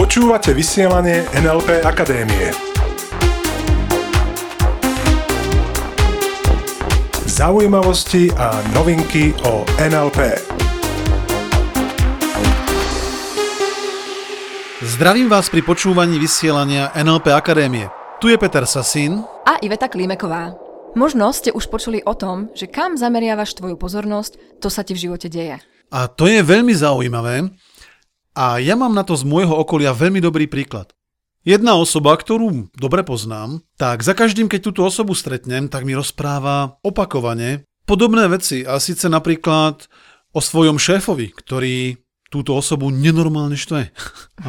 Počúvate vysielanie NLP Akadémie. Zaujímavosti a novinky o NLP. Zdravím vás pri počúvaní vysielania NLP Akadémie. Tu je Peter Sasín a Iveta Klímeková. Možno ste už počuli o tom, že kam zameriavaš tvoju pozornosť, to sa ti v živote deje. A to je veľmi zaujímavé. A ja mám na to z môjho okolia veľmi dobrý príklad. Jedna osoba, ktorú dobre poznám, tak za každým, keď túto osobu stretnem, tak mi rozpráva opakovane podobné veci. A síce napríklad o svojom šéfovi, ktorý túto osobu nenormálne štve.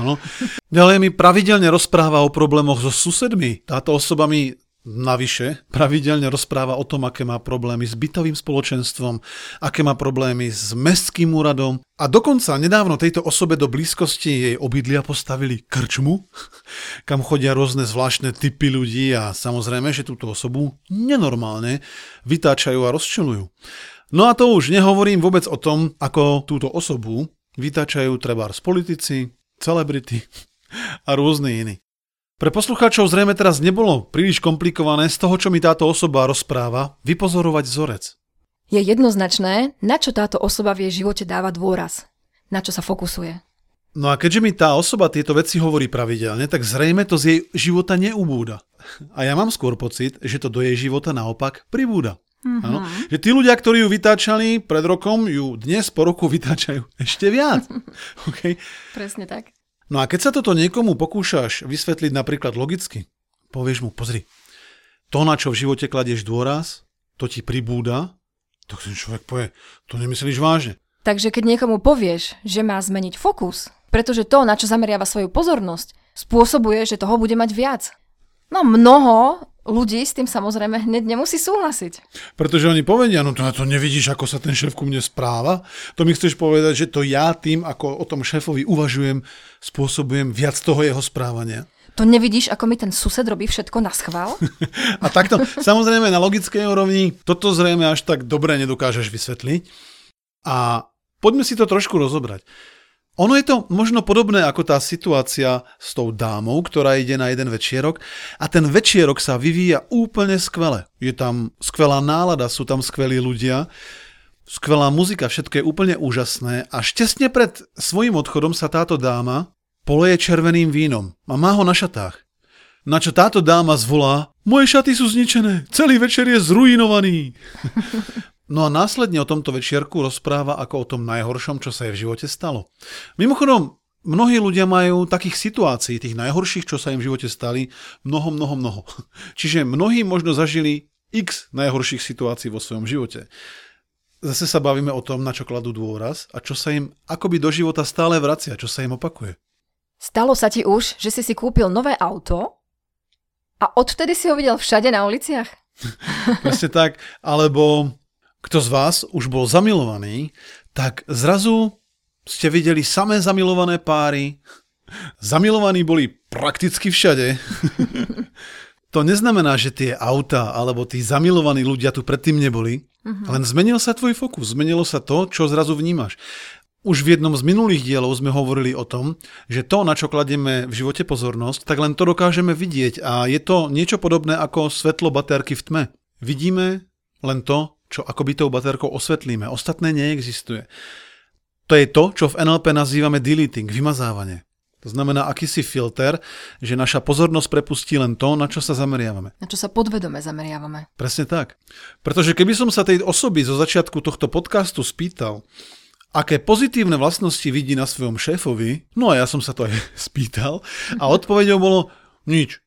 Ďalej mi pravidelne rozpráva o problémoch so susedmi. Táto osoba mi Navyše pravidelne rozpráva o tom, aké má problémy s bytovým spoločenstvom, aké má problémy s mestským úradom a dokonca nedávno tejto osobe do blízkosti jej obydlia postavili krčmu, kam chodia rôzne zvláštne typy ľudí a samozrejme, že túto osobu nenormálne vytáčajú a rozčulujú. No a to už nehovorím vôbec o tom, ako túto osobu vytáčajú trebárs politici, celebrity a rôzne iní. Pre poslucháčov zrejme teraz nebolo príliš komplikované z toho, čo mi táto osoba rozpráva, vypozorovať vzorec. Je jednoznačné, na čo táto osoba v jej živote dáva dôraz, na čo sa fokusuje. No a keďže mi tá osoba tieto veci hovorí pravidelne, tak zrejme to z jej života neubúda. A ja mám skôr pocit, že to do jej života naopak pribúda. Mm-hmm. Ano? Že tí ľudia, ktorí ju vytáčali pred rokom, ju dnes po roku vytáčajú ešte viac. okay? Presne tak. No a keď sa toto niekomu pokúšaš vysvetliť napríklad logicky, povieš mu, pozri, to, na čo v živote kladieš dôraz, to ti pribúda, tak ten človek povie, to nemyslíš vážne. Takže keď niekomu povieš, že má zmeniť fokus, pretože to, na čo zameriava svoju pozornosť, spôsobuje, že toho bude mať viac. No mnoho ľudí s tým samozrejme hneď nemusí súhlasiť. Pretože oni povedia, no to, to nevidíš, ako sa ten šéf ku mne správa. To mi chceš povedať, že to ja tým, ako o tom šéfovi uvažujem, spôsobujem viac toho jeho správania. To nevidíš, ako mi ten sused robí všetko na schvál? A takto, samozrejme na logickej úrovni, toto zrejme až tak dobre nedokážeš vysvetliť. A poďme si to trošku rozobrať. Ono je to možno podobné ako tá situácia s tou dámou, ktorá ide na jeden večierok a ten večierok sa vyvíja úplne skvele. Je tam skvelá nálada, sú tam skvelí ľudia, skvelá muzika, všetko je úplne úžasné a štesne pred svojim odchodom sa táto dáma poleje červeným vínom a má ho na šatách. Na čo táto dáma zvolá, moje šaty sú zničené, celý večer je zruinovaný. No a následne o tomto večierku rozpráva ako o tom najhoršom, čo sa jej v živote stalo. Mimochodom, mnohí ľudia majú takých situácií, tých najhorších, čo sa im v živote stali, mnoho, mnoho, mnoho. Čiže mnohí možno zažili x najhorších situácií vo svojom živote. Zase sa bavíme o tom, na čo kladú dôraz a čo sa im akoby do života stále vracia, čo sa im opakuje. Stalo sa ti už, že si si kúpil nové auto a odvtedy si ho videl všade na uliciach? Presne tak. Alebo kto z vás už bol zamilovaný, tak zrazu ste videli samé zamilované páry. Zamilovaní boli prakticky všade. to neznamená, že tie auta alebo tí zamilovaní ľudia tu predtým neboli, uh-huh. len zmenil sa tvoj fokus, zmenilo sa to, čo zrazu vnímaš. Už v jednom z minulých dielov sme hovorili o tom, že to, na čo kladieme v živote pozornosť, tak len to dokážeme vidieť a je to niečo podobné ako svetlo baterky v tme. Vidíme len to, čo akoby tou baterkou osvetlíme. Ostatné neexistuje. To je to, čo v NLP nazývame deleting, vymazávanie. To znamená akýsi filter, že naša pozornosť prepustí len to, na čo sa zameriavame. Na čo sa podvedome zameriavame. Presne tak. Pretože keby som sa tej osoby zo začiatku tohto podcastu spýtal, aké pozitívne vlastnosti vidí na svojom šéfovi, no a ja som sa to aj spýtal, a odpovedou bolo nič.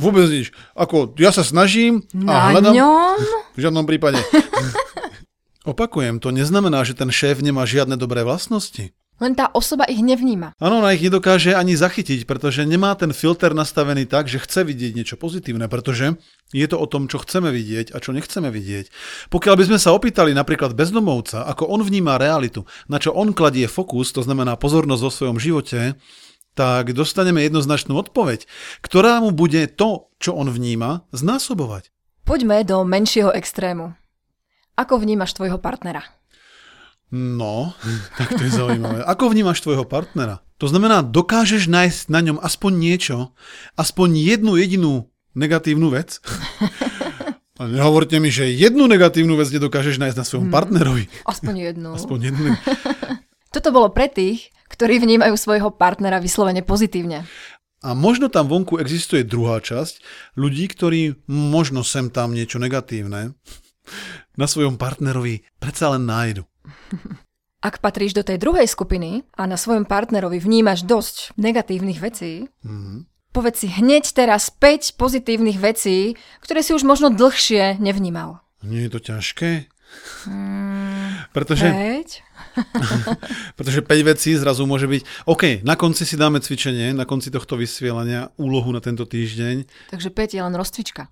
Vôbec nič. Ako, ja sa snažím a Na hľadám... ňom? V žiadnom prípade. Opakujem, to neznamená, že ten šéf nemá žiadne dobré vlastnosti. Len tá osoba ich nevníma. Áno, ona ich nedokáže ani zachytiť, pretože nemá ten filter nastavený tak, že chce vidieť niečo pozitívne, pretože je to o tom, čo chceme vidieť a čo nechceme vidieť. Pokiaľ by sme sa opýtali napríklad bezdomovca, ako on vníma realitu, na čo on kladie fokus, to znamená pozornosť vo svojom živote, tak dostaneme jednoznačnú odpoveď, ktorá mu bude to, čo on vníma, znásobovať. Poďme do menšieho extrému. Ako vnímaš tvojho partnera? No, tak to je zaujímavé. Ako vnímaš tvojho partnera? To znamená, dokážeš nájsť na ňom aspoň niečo, aspoň jednu jedinú negatívnu vec? A nehovorte mi, že jednu negatívnu vec nedokážeš nájsť na svojom hmm. partnerovi. Aspoň jednu. Aspoň jednu. Toto bolo pre tých, ktorí vnímajú svojho partnera vyslovene pozitívne. A možno tam vonku existuje druhá časť ľudí, ktorí možno sem tam niečo negatívne na svojom partnerovi predsa len nájdu. Ak patríš do tej druhej skupiny a na svojom partnerovi vnímaš dosť negatívnych vecí, mm-hmm. povedz si hneď teraz 5 pozitívnych vecí, ktoré si už možno dlhšie nevnímal. Nie je to ťažké? Mm, pretože, 5? pretože 5 vecí zrazu môže byť... OK, na konci si dáme cvičenie, na konci tohto vysielania, úlohu na tento týždeň. Takže 5 je len rozcvička.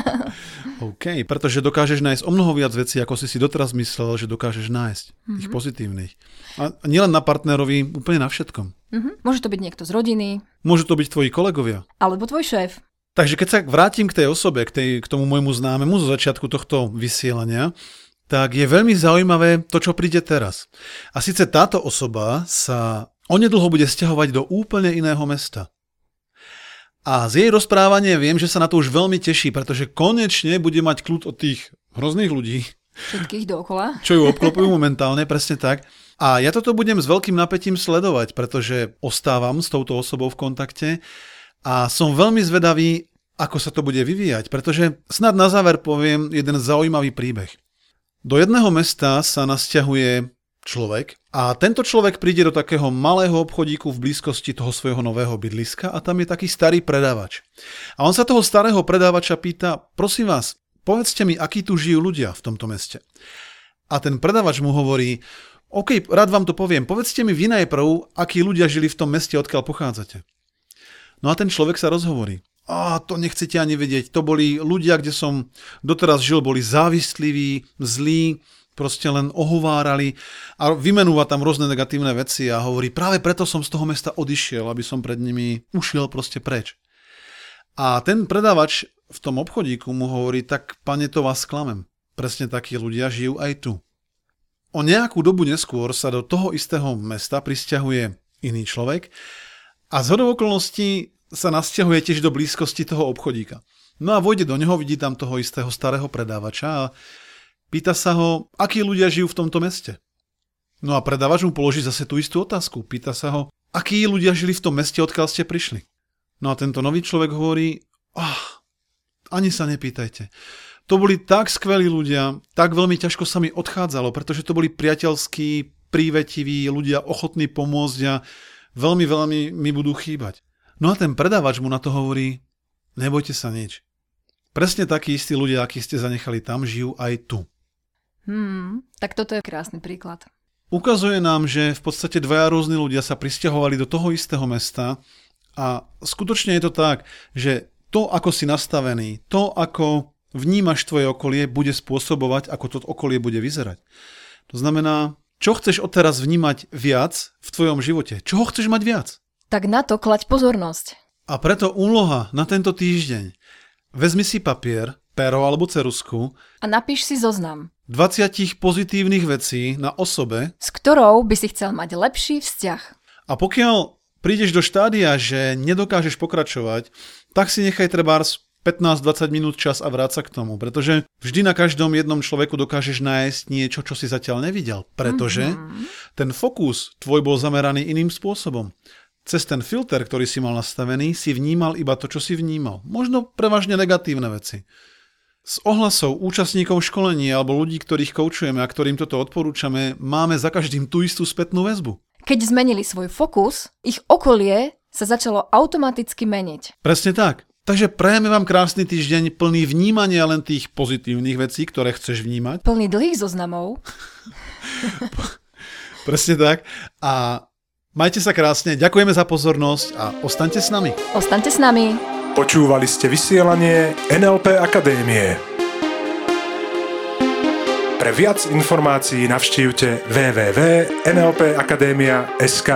OK, pretože dokážeš nájsť o mnoho viac vecí, ako si si doteraz myslel, že dokážeš nájsť. Mm-hmm. Tých pozitívnych. A nielen na partnerovi, úplne na všetkom. Mm-hmm. Môže to byť niekto z rodiny. Môže to byť tvoji kolegovia. Alebo tvoj šéf. Takže keď sa vrátim k tej osobe, k, tej, k tomu môjmu známemu zo začiatku tohto vysielania, tak je veľmi zaujímavé to, čo príde teraz. A síce táto osoba sa onedlho bude stiahovať do úplne iného mesta. A z jej rozprávania viem, že sa na to už veľmi teší, pretože konečne bude mať kľud od tých hrozných ľudí. Všetkých dookola. Čo ju obklopujú momentálne, presne tak. A ja toto budem s veľkým napätím sledovať, pretože ostávam s touto osobou v kontakte a som veľmi zvedavý, ako sa to bude vyvíjať, pretože snad na záver poviem jeden zaujímavý príbeh. Do jedného mesta sa nasťahuje človek a tento človek príde do takého malého obchodíku v blízkosti toho svojho nového bydliska a tam je taký starý predávač. A on sa toho starého predávača pýta, prosím vás, povedzte mi, akí tu žijú ľudia v tomto meste. A ten predávač mu hovorí, OK, rád vám to poviem, povedzte mi vy najprv, akí ľudia žili v tom meste, odkiaľ pochádzate. No a ten človek sa rozhovorí a to nechcete ani vedieť. To boli ľudia, kde som doteraz žil, boli závisliví, zlí, proste len ohovárali a vymenúva tam rôzne negatívne veci a hovorí, práve preto som z toho mesta odišiel, aby som pred nimi ušiel proste preč. A ten predávač v tom obchodíku mu hovorí, tak pane, to vás sklamem. Presne takí ľudia žijú aj tu. O nejakú dobu neskôr sa do toho istého mesta pristahuje iný človek a z okolností sa nasťahuje tiež do blízkosti toho obchodíka. No a vojde do neho, vidí tam toho istého starého predávača a pýta sa ho, akí ľudia žijú v tomto meste. No a predávač mu položí zase tú istú otázku. Pýta sa ho, akí ľudia žili v tom meste, odkiaľ ste prišli. No a tento nový človek hovorí, oh, ani sa nepýtajte. To boli tak skvelí ľudia, tak veľmi ťažko sa mi odchádzalo, pretože to boli priateľskí, prívetiví ľudia, ochotní pomôcť a veľmi, veľmi mi budú chýbať. No a ten predávač mu na to hovorí, nebojte sa nič. Presne takí istí ľudia, akí ste zanechali tam, žijú aj tu. Hmm, tak toto je krásny príklad. Ukazuje nám, že v podstate dvaja rôzni ľudia sa pristahovali do toho istého mesta a skutočne je to tak, že to, ako si nastavený, to, ako vnímaš tvoje okolie, bude spôsobovať, ako to okolie bude vyzerať. To znamená, čo chceš odteraz vnímať viac v tvojom živote? Čoho chceš mať viac? Tak na to klaď pozornosť. A preto úloha na tento týždeň. Vezmi si papier, pero alebo cerusku a napíš si zoznam 20 pozitívnych vecí na osobe, s ktorou by si chcel mať lepší vzťah. A pokiaľ prídeš do štádia, že nedokážeš pokračovať, tak si nechaj trebárs 15-20 minút čas a vráť sa k tomu, pretože vždy na každom jednom človeku dokážeš nájsť niečo, čo si zatiaľ nevidel, pretože mm-hmm. ten fokus tvoj bol zameraný iným spôsobom cez ten filter, ktorý si mal nastavený, si vnímal iba to, čo si vnímal. Možno prevažne negatívne veci. S ohlasov účastníkov školení alebo ľudí, ktorých koučujeme a ktorým toto odporúčame, máme za každým tú istú spätnú väzbu. Keď zmenili svoj fokus, ich okolie sa začalo automaticky meniť. Presne tak. Takže prajeme vám krásny týždeň plný vnímania len tých pozitívnych vecí, ktoré chceš vnímať. Plný dlhých zoznamov. Presne tak. A Majte sa krásne, ďakujeme za pozornosť a ostaňte s nami. Ostaňte s nami. Počúvali ste vysielanie NLP Akadémie. Pre viac informácií navštívte www.nlpakademia.sk.